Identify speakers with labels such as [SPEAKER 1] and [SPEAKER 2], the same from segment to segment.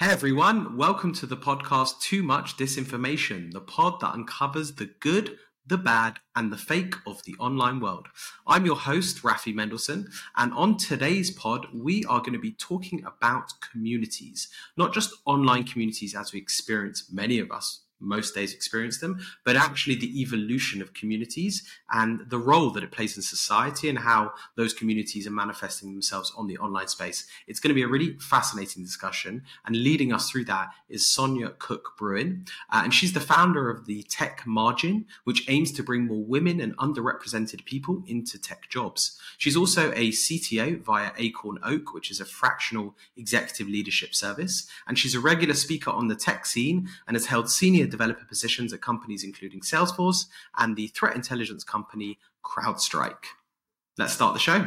[SPEAKER 1] Hey everyone, welcome to the podcast Too Much Disinformation, the pod that uncovers the good, the bad, and the fake of the online world. I'm your host, Rafi Mendelson, and on today's pod, we are going to be talking about communities, not just online communities as we experience many of us most days experience them, but actually the evolution of communities and the role that it plays in society and how those communities are manifesting themselves on the online space. It's going to be a really fascinating discussion. And leading us through that is Sonia Cook Broen. Uh, and she's the founder of the Tech Margin, which aims to bring more women and underrepresented people into tech jobs. She's also a CTO via AcornOak, which is a fractional executive leadership service. And she's a regular speaker on the tech scene and has held senior developer positions at companies including Salesforce and the threat intelligence company CrowdStrike. Let's start the show.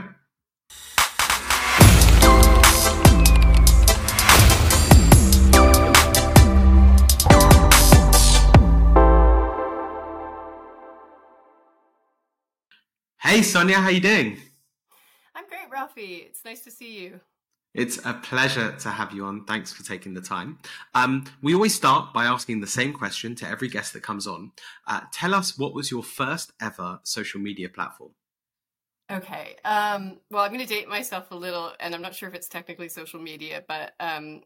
[SPEAKER 1] Hey Sonia, how you doing?
[SPEAKER 2] I'm great, Rafi. It's nice to see you.
[SPEAKER 1] It's a pleasure to have you on. Thanks for taking the time. Um, we always start by asking the same question to every guest that comes on. Uh, tell us what was your first ever social media platform?
[SPEAKER 2] Okay. Um, well, I'm going to date myself a little, and I'm not sure if it's technically social media, but um,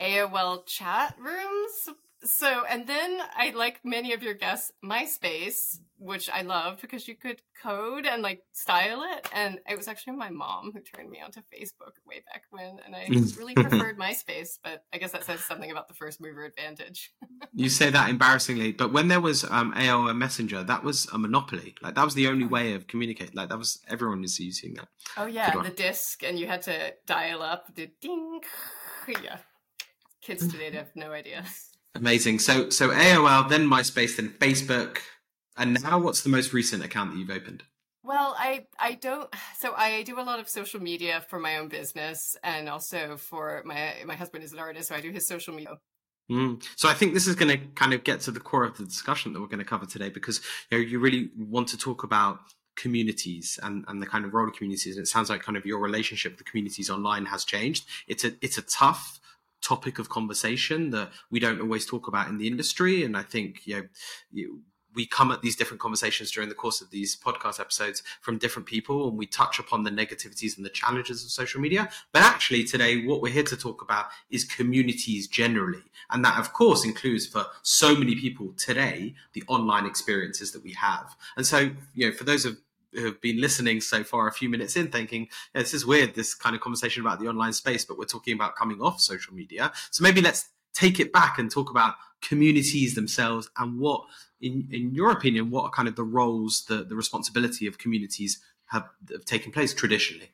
[SPEAKER 2] AOL chat rooms so and then i like many of your guests myspace which i loved because you could code and like style it. And it was actually my mom who turned me onto facebook way back when and i really preferred myspace but i guess that says something about the first mover advantage.
[SPEAKER 1] You say that embarrassingly but when there was um aol messenger that was a monopoly. Like that was the only way of communicating. Like that was everyone was using that.
[SPEAKER 2] Oh yeah the disc and you had to dial up the ding. Yeah. Kids today have no idea
[SPEAKER 1] Amazing. So so AOL, then MySpace, then Facebook, and now what's the most recent account that you've opened?
[SPEAKER 2] Well, I I don't. So I do a lot of social media for my own business, and also for my my husband is an artist, so I do his social media.
[SPEAKER 1] Mm. So I think this is going to kind of get to the core of the discussion that we're going to cover today, because you know you really want to talk about communities and, and the kind of role of communities. And it sounds like kind of your relationship with the communities online has changed. It's a it's a tough topic of conversation that we don't always talk about in the industry. And I think, you know, you, we come at these different conversations during the course of these podcast episodes from different people and we touch upon the negativities and the challenges of social media. But actually today, what we're here to talk about is communities generally. And that of course includes for so many people today, the online experiences that we have. And so, you know, for those of have been listening so far a few minutes in thinking yeah, this is weird this kind of conversation about the online space but we're talking about coming off social media. So maybe let's take it back and talk about communities themselves and what in in your opinion what are kind of the roles the the responsibility of communities have, have taken place traditionally?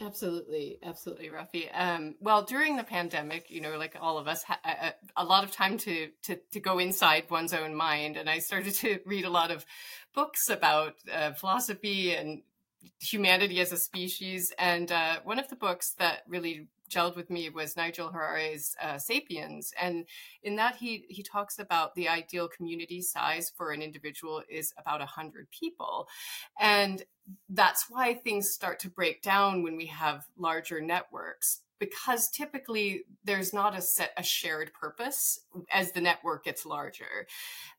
[SPEAKER 2] Absolutely, absolutely, Rafi. Um, well, during the pandemic, you know, like all of us, had a, a, lot of time to, to to go inside one's own mind, and I started to read a lot of books about uh, philosophy and humanity as a species. And uh, one of the books that really gelled with me was Yuval Harari's uh, *Sapiens*, and in that he he talks about the ideal community size for an individual is about hundred people, and that's why things start to break down when we have larger networks because typically there's not a set a shared purpose as the network gets larger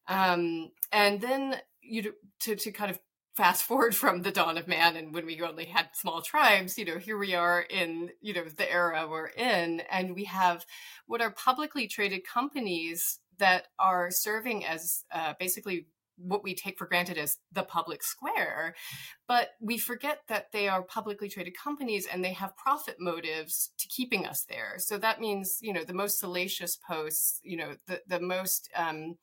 [SPEAKER 2] um, and then you to to kind of fast forward from the dawn of man and when we only had small tribes you know here we are in you know the era we're in and we have what are publicly traded companies that are serving as uh, basically what we take for granted as the public square but we forget that they are publicly traded companies and they have profit motives to keeping us there. So that means you know the most salacious posts you know the the most um,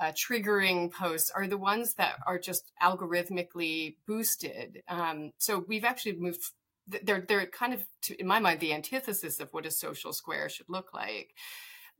[SPEAKER 2] uh, triggering posts are the ones that are just algorithmically boosted. Um, so we've actually moved. They're they're kind of, to, in my mind, the antithesis of what a social square should look like.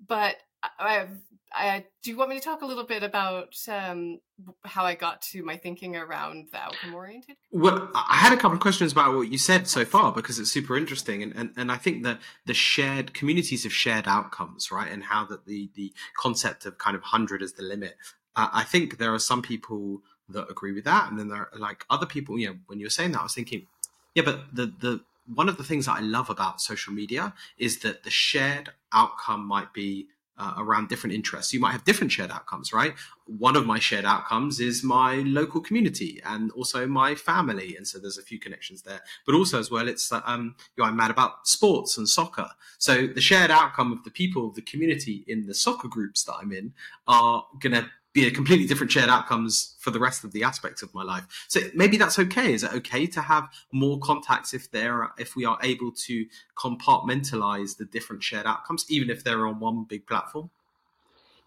[SPEAKER 2] But I, I, do you want me to talk a little bit about um, how I got to my thinking around the outcome oriented?
[SPEAKER 1] Well, I had a couple of questions about what you said so far because it's super interesting, and, and, and I think that the shared communities of shared outcomes, right, and how that the the concept of kind of hundred as the limit. Uh, I think there are some people that agree with that, and then there are like other people. You know, when you were saying that, I was thinking, yeah, but the the one of the things that I love about social media is that the shared outcome might be uh, around different interests. You might have different shared outcomes, right? One of my shared outcomes is my local community and also my family, and so there's a few connections there. But also as well, it's um, you know, I'm mad about sports and soccer. So the shared outcome of the people of the community in the soccer groups that I'm in are going be a completely different shared outcomes for the rest of the aspects of my life. So maybe that's okay. Is it okay to have more contacts if there if we are able to compartmentalize the different shared outcomes, even if they're on one big platform?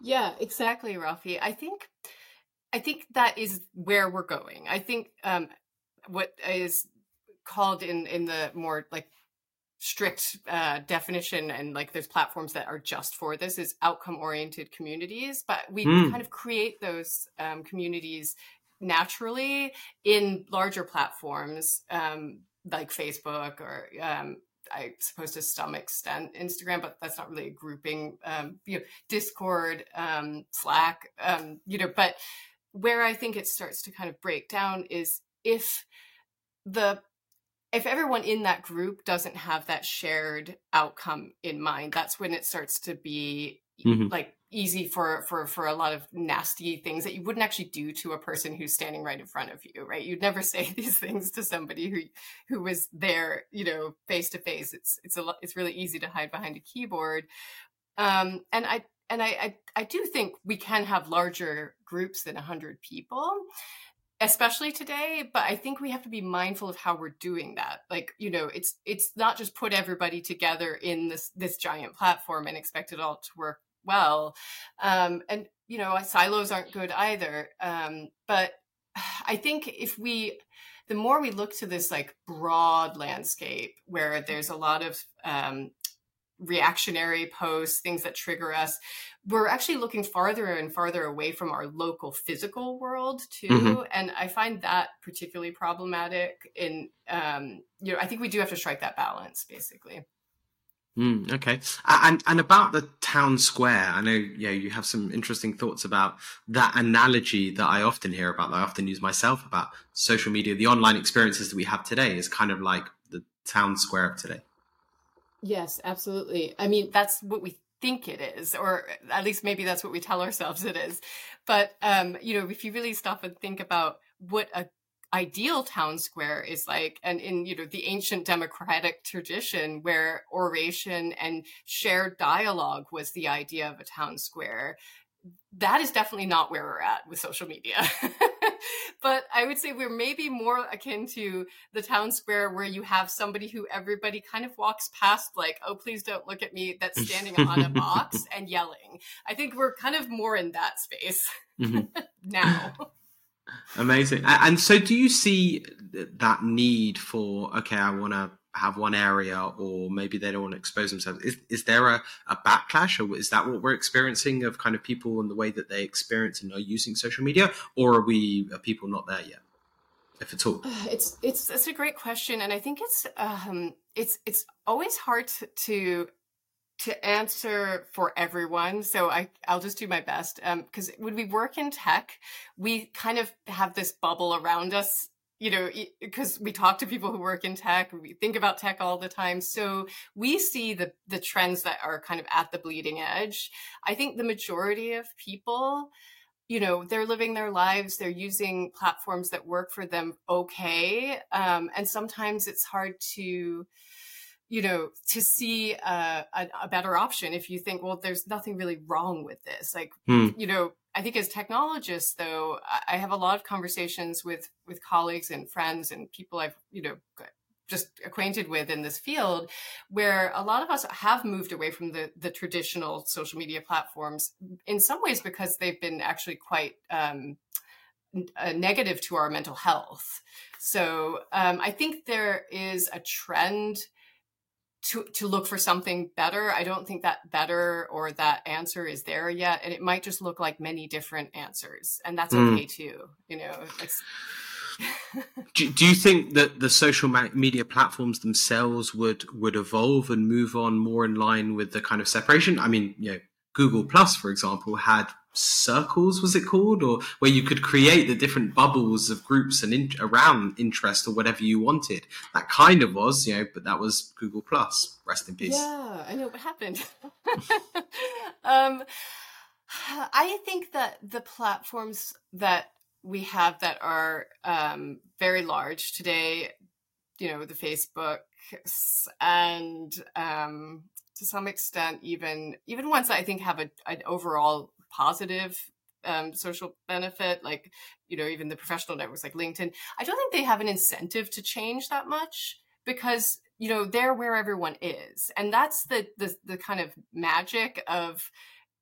[SPEAKER 2] Yeah, exactly, Rafi. I think I think that is where we're going. I think um, what is called in in the more like strict uh, definition and like there's platforms that are just for this is outcome oriented communities but we mm. kind of create those um, communities naturally in larger platforms um, like facebook or um, I suppose to some extent Instagram, but that's not really a grouping. Um, you know, Discord, um, Slack, um, you know. But where I think it starts to kind of break down is if the if everyone in that group doesn't have that shared outcome in mind that's when it starts to be mm-hmm. like easy for for for a lot of nasty things that you wouldn't actually do to a person who's standing right in front of you right? You'd never say these things to somebody who who was there you know face to face. It's it's a lot it's really easy to hide behind a keyboard. Um and i and I, I i do think we can have larger groups than 100 people especially today but i think we have to be mindful of how we're doing that. Like you know it's it's not just put everybody together in this this giant platform and expect it all to work well. Um and you know silos aren't good either. Um but i think if we the more we look to this like broad landscape where there's a lot of um, reactionary posts, things that trigger us, we're actually looking farther and farther away from our local physical world too. Mm-hmm. And I find that particularly problematic. In um, you know, I think we do have to strike that balance, basically.
[SPEAKER 1] Mm, okay, and and about the town square, I know yeah you have some interesting thoughts about that analogy that I often hear about. That I often use myself about social media. The online experiences that we have today is kind of like the town square of today.
[SPEAKER 2] Yes, absolutely. I mean, that's what we think it is, or at least maybe that's what we tell ourselves it is. But um, you know, if you really stop and think about what a ideal town square is like and in you know the ancient democratic tradition where oration and shared dialogue was the idea of a town square that is definitely not where we're at with social media. but I would say we're maybe more akin to the town square where you have somebody who everybody kind of walks past, like, oh, please don't look at me, that's standing on a box and yelling. I think we're kind of more in that space mm-hmm. now.
[SPEAKER 1] Amazing. And so, do you see that need for, okay, I want to have one area or maybe they don't want to expose themselves. Is, is there a, a backlash or is that what we're experiencing of kind of people and the way that they experience and are using social media or are we are people not there yet if at all?
[SPEAKER 2] It's it's it's a great question. And i think it's um it's it's always hard to, to answer for everyone. So i i'll just do my best. Um because when we work in tech we kind of have this bubble around us you know, because we talk to people who work in tech, we think about tech all the time. So we see the the trends that are kind of at the bleeding edge. I think the majority of people, you know, they're living their lives, they're using platforms that work for them okay, um, and sometimes it's hard to you know to see a, a, a, better option if you think well there's nothing really wrong with this like hmm. you know I think as technologists, though, I have a lot of conversations with with colleagues and friends and people I've you know just acquainted with in this field, where a lot of us have moved away from the the traditional social media platforms in some ways because they've been actually quite um, uh, negative to our mental health. So um, I think there is a trend to to look for something better. I don't think that better or that answer is there yet, and it might just look like many different answers, and that's mm. okay too. You know,
[SPEAKER 1] do, do you think that the social media platforms themselves would would evolve and move on more in line with the kind of separation? I mean, you know, Google Plus, for example, had circles was it called? Or where you could create the different bubbles of groups and in, around interest or whatever you wanted. That kind of was you know but that was google plus. Rest in peace.
[SPEAKER 2] Yeah i know what happened? Um i think that the platforms that we have that are um, very large today you know the facebook and um, to some extent even even ones that i think have a, an overall positive um, social benefit, like you know even the professional networks like LinkedIn, I don't think they have an incentive to change that much because you know they're where everyone is, and that's the the, the kind of magic of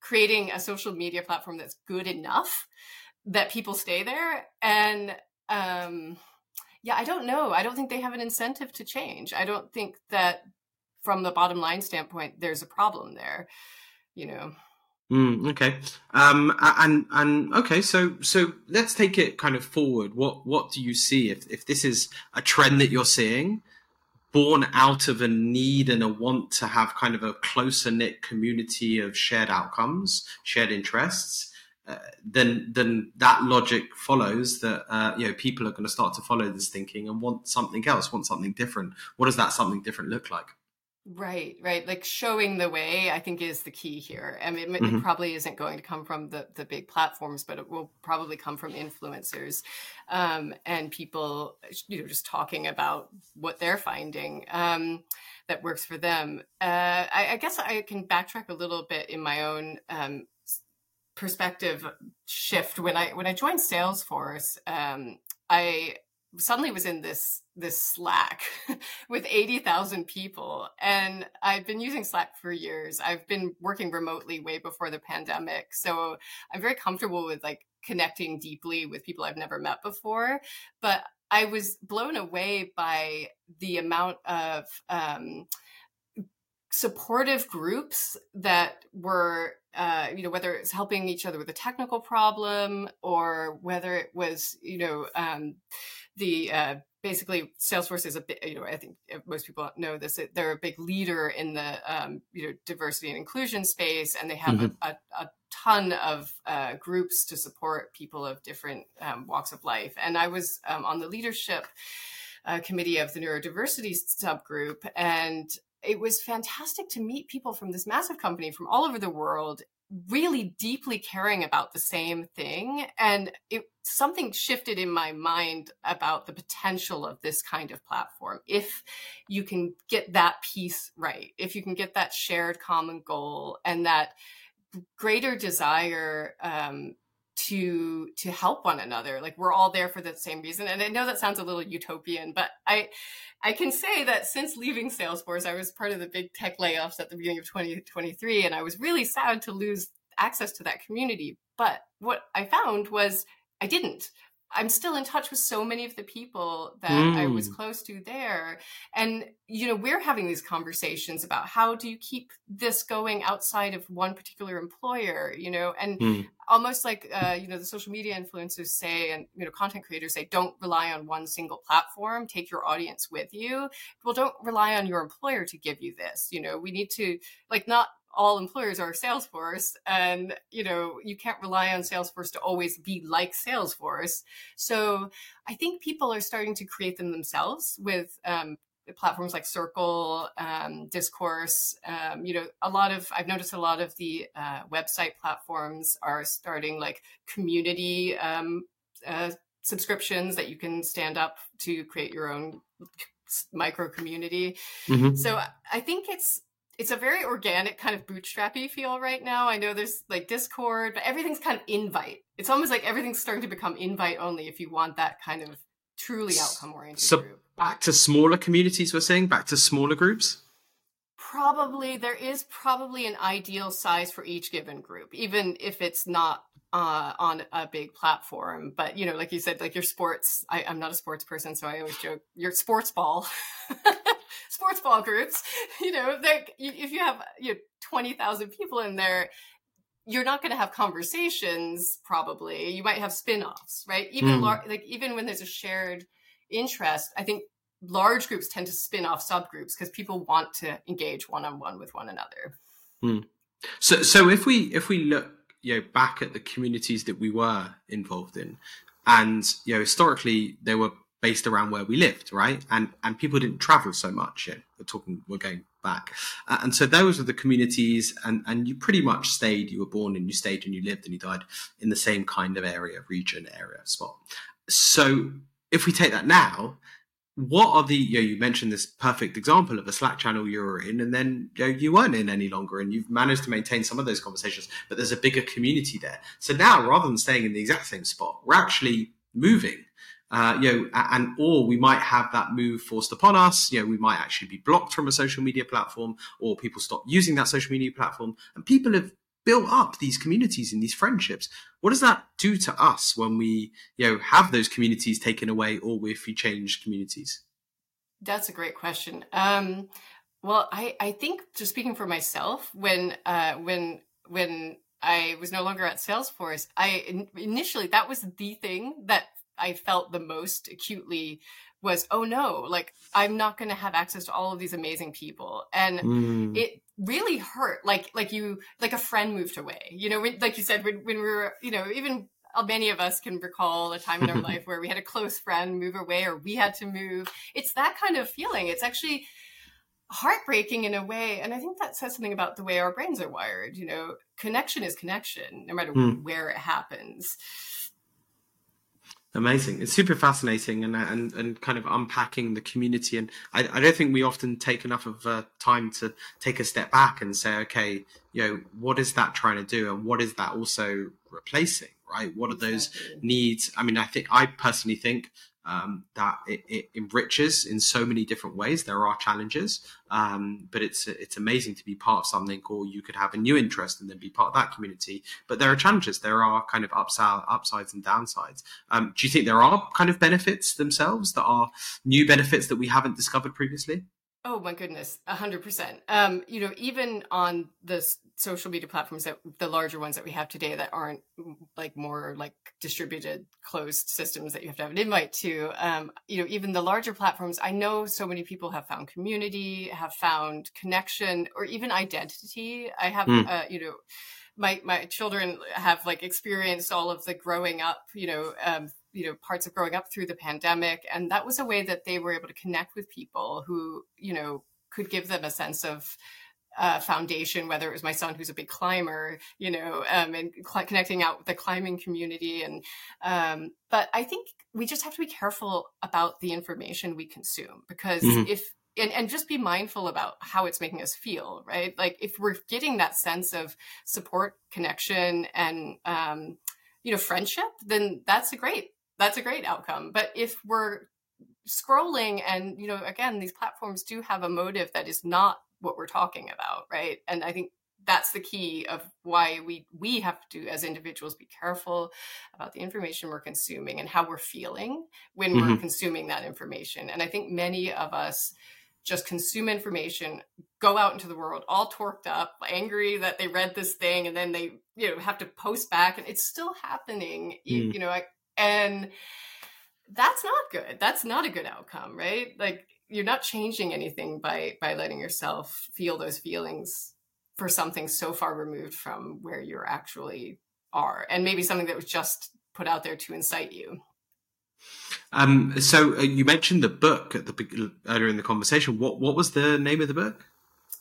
[SPEAKER 2] creating a social media platform that's good enough that people stay there. And um yeah i don't know. I don't think they have an incentive to change. I don't think that from the bottom line standpoint there's a problem there you know
[SPEAKER 1] Mm, okay. Um, and and okay, so so let's take it kind of forward. What what do you see if if this is a trend that you're seeing, born out of a need and a want to have kind of a closer knit community of shared outcomes, shared interests? Uh, then then that logic follows that uh, you know people are going to start to follow this thinking and want something else, want something different. What does that something different look like?
[SPEAKER 2] Right, right. Like showing the way, I think is the key here. I mean, it, mm-hmm. it, probably isn't going to come from the the big platforms, but it will probably come from influencers um, and people, you know, just talking about what they're finding um, that works for them. Uh, I, I, guess I can backtrack a little bit in my own um, perspective shift when I when I joined Salesforce. Um, I suddenly was in this this Slack with 80,000 people and I've been using Slack for years. I've been working remotely way before the pandemic. So I'm very comfortable with like connecting deeply with people I've never met before, but I was blown away by the amount of um, supportive groups that were uh, you know whether it's helping each other with a technical problem or whether it was you know um, the uh, basically Salesforce is a bit, you know, I think most people know this. They're a big leader in the um, you know diversity and inclusion space, and they have mm-hmm. a, a, a, ton of uh, groups to support people of different um, walks of life. And I was um, on the leadership uh, committee of the neurodiversity subgroup, and it was fantastic to meet people from this massive company from all over the world really deeply caring about the same thing and it something shifted in my mind about the potential of this kind of platform if you can get that piece right if you can get that shared common goal and that greater desire um, to to help one another like we're all there for the same reason. And i know that sounds a little utopian but i i can say that since leaving salesforce i was part of the big tech layoffs at the beginning of 2023 and i was really sad to lose access to that community. But what i found was i didn't I'm still in touch with so many of the people that mm. I was mm. close to there. And, you know, we're having these conversations about how do you keep this going outside of one particular employer, you know, and mm. almost like, uh, you know, the social media influencers say, and, you know, content creators say, don't rely on one single platform, take your audience with you. Well, don't rely on your employer to give you this. You know, we need to, like, not all employers are Salesforce and you know you can't rely on Salesforce to always be like Salesforce. So I think people are starting to create them themselves with um, platforms like Circle, um, Discourse. Um, you know, a lot of I've noticed a lot of the uh, website platforms are starting like community um, uh, subscriptions that you can stand up to create your own micro community. Mm-hmm. So I think it's it's a very organic kind of bootstrappy feel right now. I know there's like Discord, but everything's kind of invite. It's almost like everything's starting to become invite only if you want that kind of truly outcome oriented
[SPEAKER 1] so
[SPEAKER 2] group.
[SPEAKER 1] Back to smaller communities, we're saying back to smaller groups.
[SPEAKER 2] Probably there is probably an ideal size for each given group, even if it's not uh, on a big platform. But you know, like you said, like your sports. I, I'm not a sports person, so I always joke your sports ball. sports ball groups, you know, like if you have you know, 20,000 people in there, you're not going to have conversations probably. You might have spin-offs, right? Even mm. lar- like even when there's a shared interest, I think large groups tend to spin off subgroups because people want to engage one-on-one with one another.
[SPEAKER 1] Mm. So so if we if we look you know back at the communities that we were involved in, and you know historically there were based around where we lived, right? And and people didn't travel so much. Yeah, we're talking, we're going back, uh, and so those were the communities, and and you pretty much stayed. You were born and you stayed and you lived and you died in the same kind of area, region, area, spot. So if we take that now, what are the you, know, you mentioned this perfect example of a slack channel you were in and then you, know, you weren't in any longer and you've managed to maintain some of those conversations but there's a bigger community there so now rather than staying in the exact same spot we're actually moving uh, you know and or we might have that move forced upon us you know we might actually be blocked from a social media platform or people stop using that social media platform and people have built up these communities and these friendships. What does that do to us when we, you know, have those communities taken away or if we change communities?
[SPEAKER 2] That's a great question. Um, well, I, I think just speaking for myself, when uh, when when I was no longer at Salesforce, I initially that was the thing that I felt the most acutely was oh no like i'm not going to have access to all of these amazing people. And mm. it really hurt. Like like you like a friend moved away. You know when, like you said when, when we were you know even many of us can recall a time in our life where we had a close friend move away or we had to move. It's that kind of feeling. It's actually heartbreaking in a way. And i think that says something about the way our brains are wired. You know connection is connection no matter mm. where it happens
[SPEAKER 1] Amazing. It's super fascinating and, and, and kind of unpacking the community. And I, I don't think we often take enough of uh, time to take a step back and say, okay, you know, what is that trying to do? And what is that also replacing, right? What are those needs? I mean, I think, I personally think um, that it, it, enriches in so many different ways. There are challenges, um, but it's it's amazing to be part of something, or you could have a new interest and then be part of that community. But there are challenges. There are kind of upside, upsides and downsides. Um, do you think there are kind of benefits themselves that are new benefits that we haven't discovered previously?
[SPEAKER 2] Oh my goodness, a hundred percent. Um, you know, even on the social media platforms that the larger ones that we have today that aren't like more like distributed closed systems that you have to have an invite to, um, you know, even the larger platforms, I know so many people have found community, have found connection, or even identity. I have, mm. uh, you know, my my children have like experienced all of the growing up, you know, um, you know parts of growing up through the pandemic and that was a way that they were able to connect with people who you know could give them a sense of uh, foundation, whether it was my son who's a big climber, you know, um, and cl- connecting out with the climbing community. And, um, but I think we just have to be careful about the information we consume because mm-hmm. if, and, and just be mindful about how it's making us feel, right? Like if we're getting that sense of support, connection, and, um, you know, friendship, then that's a great that's a great outcome. But if we're scrolling and, you know, again, these platforms do have a motive that is not what we're talking about, right? And I think that's the key of why we we have to as individuals be careful about the information we're consuming and how we're feeling when mm-hmm. we're consuming that information and i think many of us just consume information go out into the world all torqued up angry that they read this thing and then they you know have to post back and it's still happening mm. you, you know I, and that's not good. That's not a good outcome, right? Like you're not changing anything by by letting yourself feel those feelings for something so far removed from where you actually are and maybe something that was just put out there to incite you.
[SPEAKER 1] Um, so uh, you mentioned the book at the earlier in the conversation. What what was the name of the book?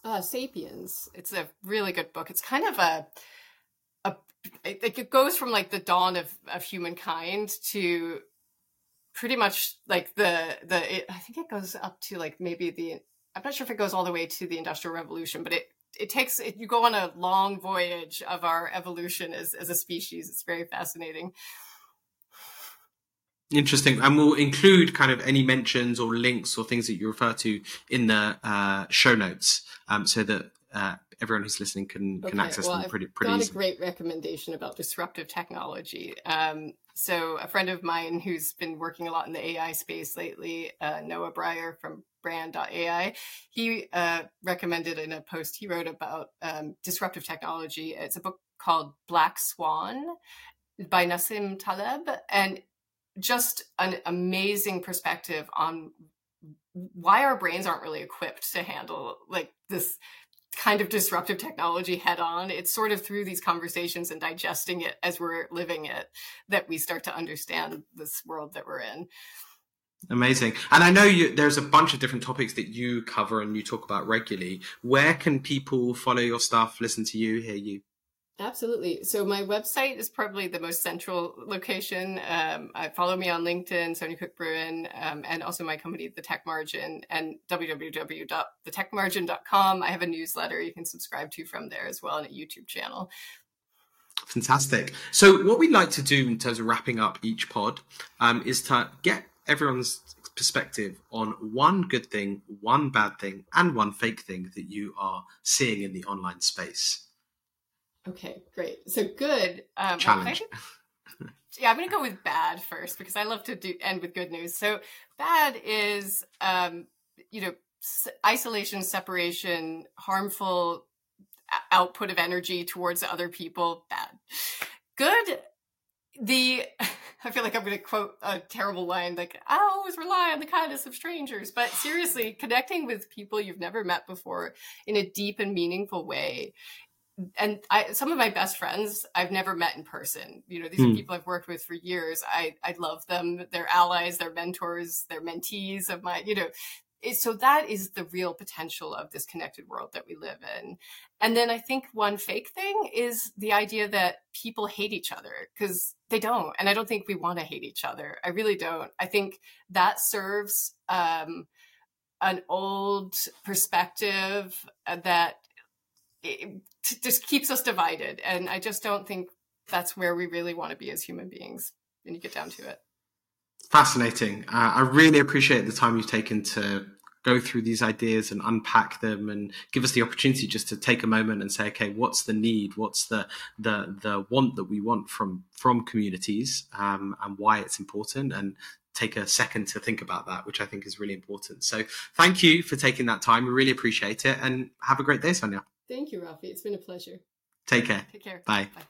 [SPEAKER 2] Uh, Sapiens. It's a really good book. It's kind of a like it goes from like the dawn of of humankind to pretty much like the the it, I think it goes up to like maybe the I'm not sure if it goes all the way to the industrial revolution, but it it takes it, you go on a long voyage of our evolution as as a species. It's very fascinating.
[SPEAKER 1] Interesting, and we'll include kind of any mentions or links or things that you refer to in the uh, show notes, um, so that uh, everyone who's listening can okay, can access well, them pretty pretty
[SPEAKER 2] I've
[SPEAKER 1] got
[SPEAKER 2] easily. a great recommendation about disruptive technology. Um, so a friend of mine who's been working a lot in the AI space lately, uh, Noah Breyer from brand.ai, he uh, recommended in a post he wrote about um, disruptive technology. It's a book called Black Swan by Nassim Taleb, and just an amazing perspective on why our brains aren't really equipped to handle like this kind of disruptive technology head on. It's sort of through these conversations and digesting it as we're living it that we start to understand this world that we're in.
[SPEAKER 1] Amazing. And I know you, there's a bunch of different topics that you cover and you talk about regularly. Where can people follow your stuff, listen to you, hear you?
[SPEAKER 2] Absolutely. So my website is probably the most central location. Um, I follow me on LinkedIn, Sonia Cook Broen, um, and also my company, The Tech Margin, and www.thetechmargin.com. I have a newsletter you can subscribe to from there as well, and a YouTube channel.
[SPEAKER 1] Fantastic. So what we'd like to do in terms of wrapping up each pod um, is to get everyone's perspective on one good thing, one bad thing, and one fake thing that you are seeing in the online space.
[SPEAKER 2] Okay, great. So good.
[SPEAKER 1] Um, Challenge.
[SPEAKER 2] Yeah, I'm going to go with bad first because I love to do end with good news. So bad is, um, you know, isolation, separation, harmful output of energy towards other people. Bad. Good. The I feel like I'm going to quote a terrible line like, I always rely on the kindness of strangers. But seriously, connecting with people you've never met before in a deep and meaningful way and I, some of my best friends I've never met in person. You know, these mm. are hmm. people I've worked with for years. I, I love them. They're allies, they're mentors, they're mentees of my, you know, it, so that is the real potential of this connected world that we live in. And then I think one fake thing is the idea that people hate each other because they don't. And I don't think we want to hate each other. I really don't. I think that serves um, an old perspective that it just keeps us divided. And I just don't think that's where we really want to be as human beings when you get down to it.
[SPEAKER 1] Fascinating. Uh, I really appreciate the time you've taken to go through these ideas and unpack them and give us the opportunity just to take a moment and say okay what's the need what's the the the want that we want from from communities um, and why it's important and take a second to think about that which i think is really important so thank you for taking that time we really appreciate it and have a great day sonia
[SPEAKER 2] Thank you, Rafi. It's been a pleasure.
[SPEAKER 1] Take care.
[SPEAKER 2] Take care.
[SPEAKER 1] Bye.
[SPEAKER 2] Bye.